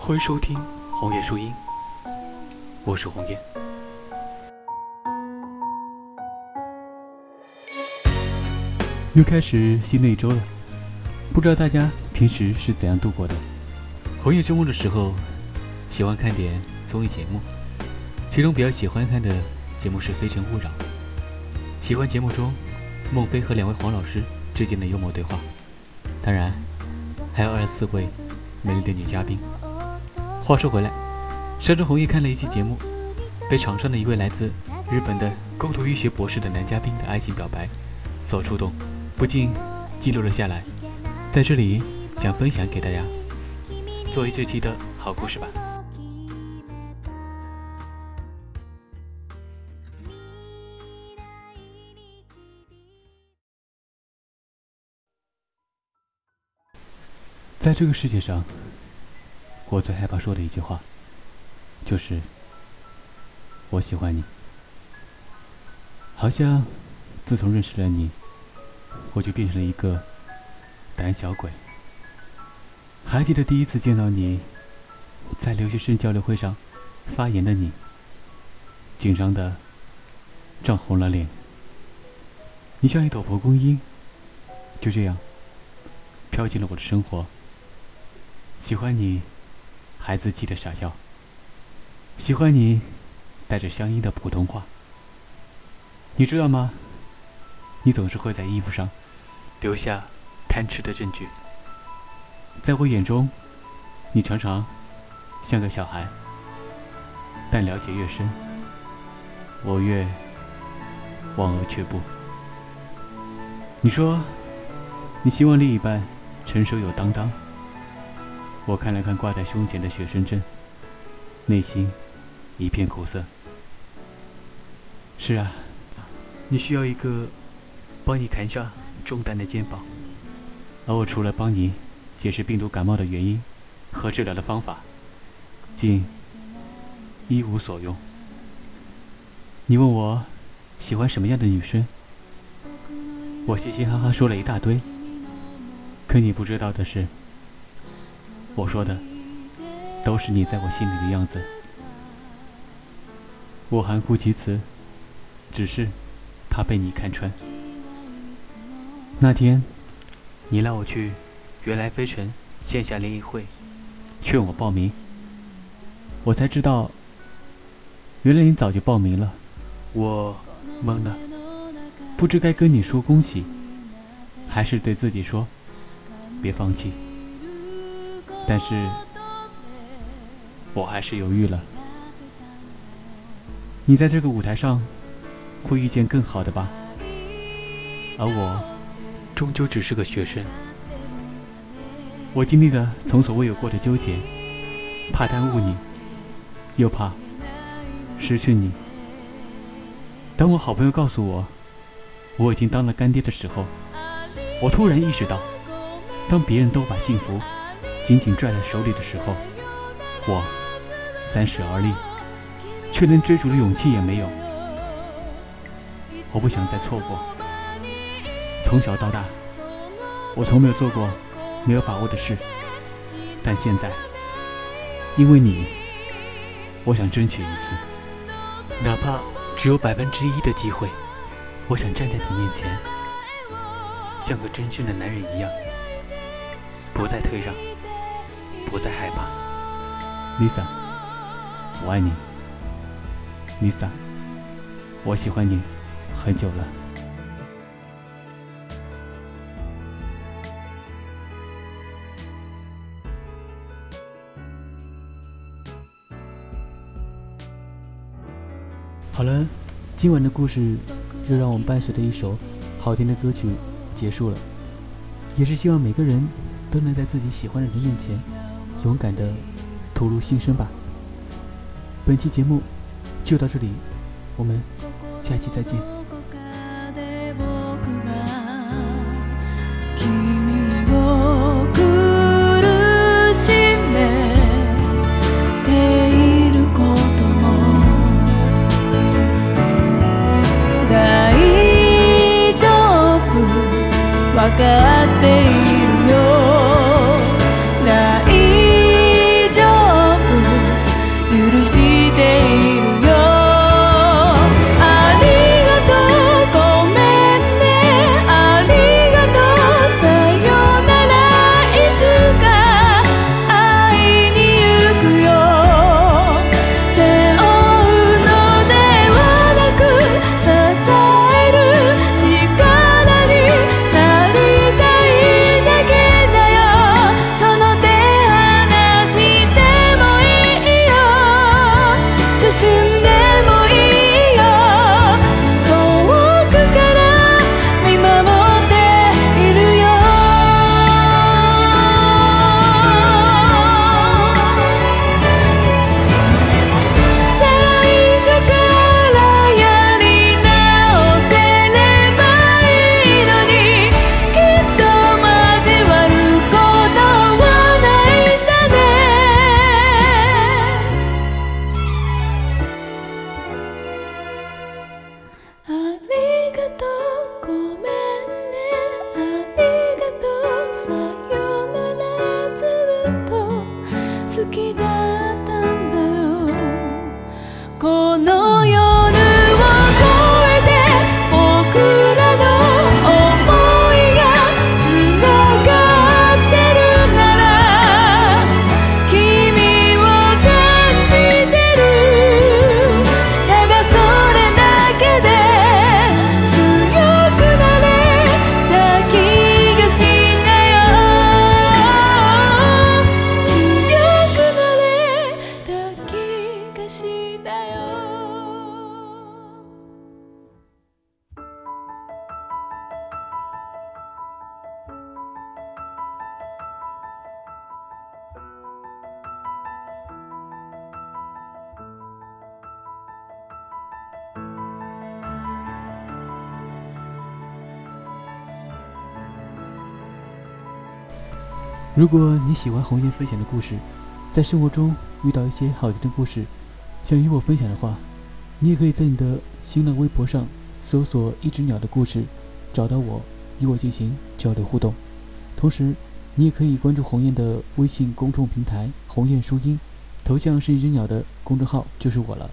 欢迎收听红叶书音，我是红叶。又开始新的一周了，不知道大家平时是怎样度过的？红叶周末的时候，喜欢看点综艺节目，其中比较喜欢看的节目是《非诚勿扰》，喜欢节目中孟非和两位黄老师之间的幽默对话，当然还有二十四位美丽的女嘉宾。话说回来，山中红叶看了一期节目，被场上的一位来自日本的构图医学博士的男嘉宾的爱情表白所触动，不禁记录了下来，在这里想分享给大家，作为这期的好故事吧。在这个世界上，我最害怕说的一句话，就是“我喜欢你”。好像自从认识了你，我就变成了一个胆小鬼。还记得第一次见到你，在留学生交流会上发言的你，紧张的涨红了脸。你像一朵蒲公英，就这样飘进了我的生活。喜欢你，孩子气的傻笑。喜欢你，带着乡音的普通话。你知道吗？你总是会在衣服上留下贪吃的证据。在我眼中，你常常像个小孩。但了解越深，我越望而却步。你说，你希望另一半成熟有担当。我看了看挂在胸前的学生证，内心一片苦涩。是啊，你需要一个帮你扛下重担的肩膀，而我除了帮你解释病毒感冒的原因和治疗的方法，竟一无所用。你问我喜欢什么样的女生，我嘻嘻哈哈说了一大堆。可你不知道的是。我说的都是你在我心里的样子，我含糊其辞，只是怕被你看穿。那天，你拉我去原来飞尘线下联谊会，劝我报名，我才知道，原来你早就报名了。我懵了，不知该跟你说恭喜，还是对自己说别放弃。但是，我还是犹豫了。你在这个舞台上会遇见更好的吧？而我终究只是个学生。我经历了从所未有过的纠结，怕耽误你，又怕失去你。当我好朋友告诉我我已经当了干爹的时候，我突然意识到，当别人都把幸福……紧紧拽在手里的时候，我三十而立，却连追逐的勇气也没有。我不想再错过。从小到大，我从没有做过没有把握的事，但现在，因为你，我想争取一次，哪怕只有百分之一的机会，我想站在你面前，像个真正的男人一样，不再退让。不再害怕，Lisa，我爱你，Lisa，我喜欢你很久了。好了，今晚的故事就让我们伴随着一首好听的歌曲结束了，也是希望每个人都能在自己喜欢的人面前。勇敢的吐露心声吧。本期节目就到这里，我们下期再见。如果你喜欢红颜分享的故事，在生活中遇到一些好听的故事，想与我分享的话，你也可以在你的新浪微博上搜索“一只鸟的故事”，找到我，与我进行交流互动。同时，你也可以关注红艳的微信公众平台“红艳书音”，头像是一只鸟的公众号就是我了。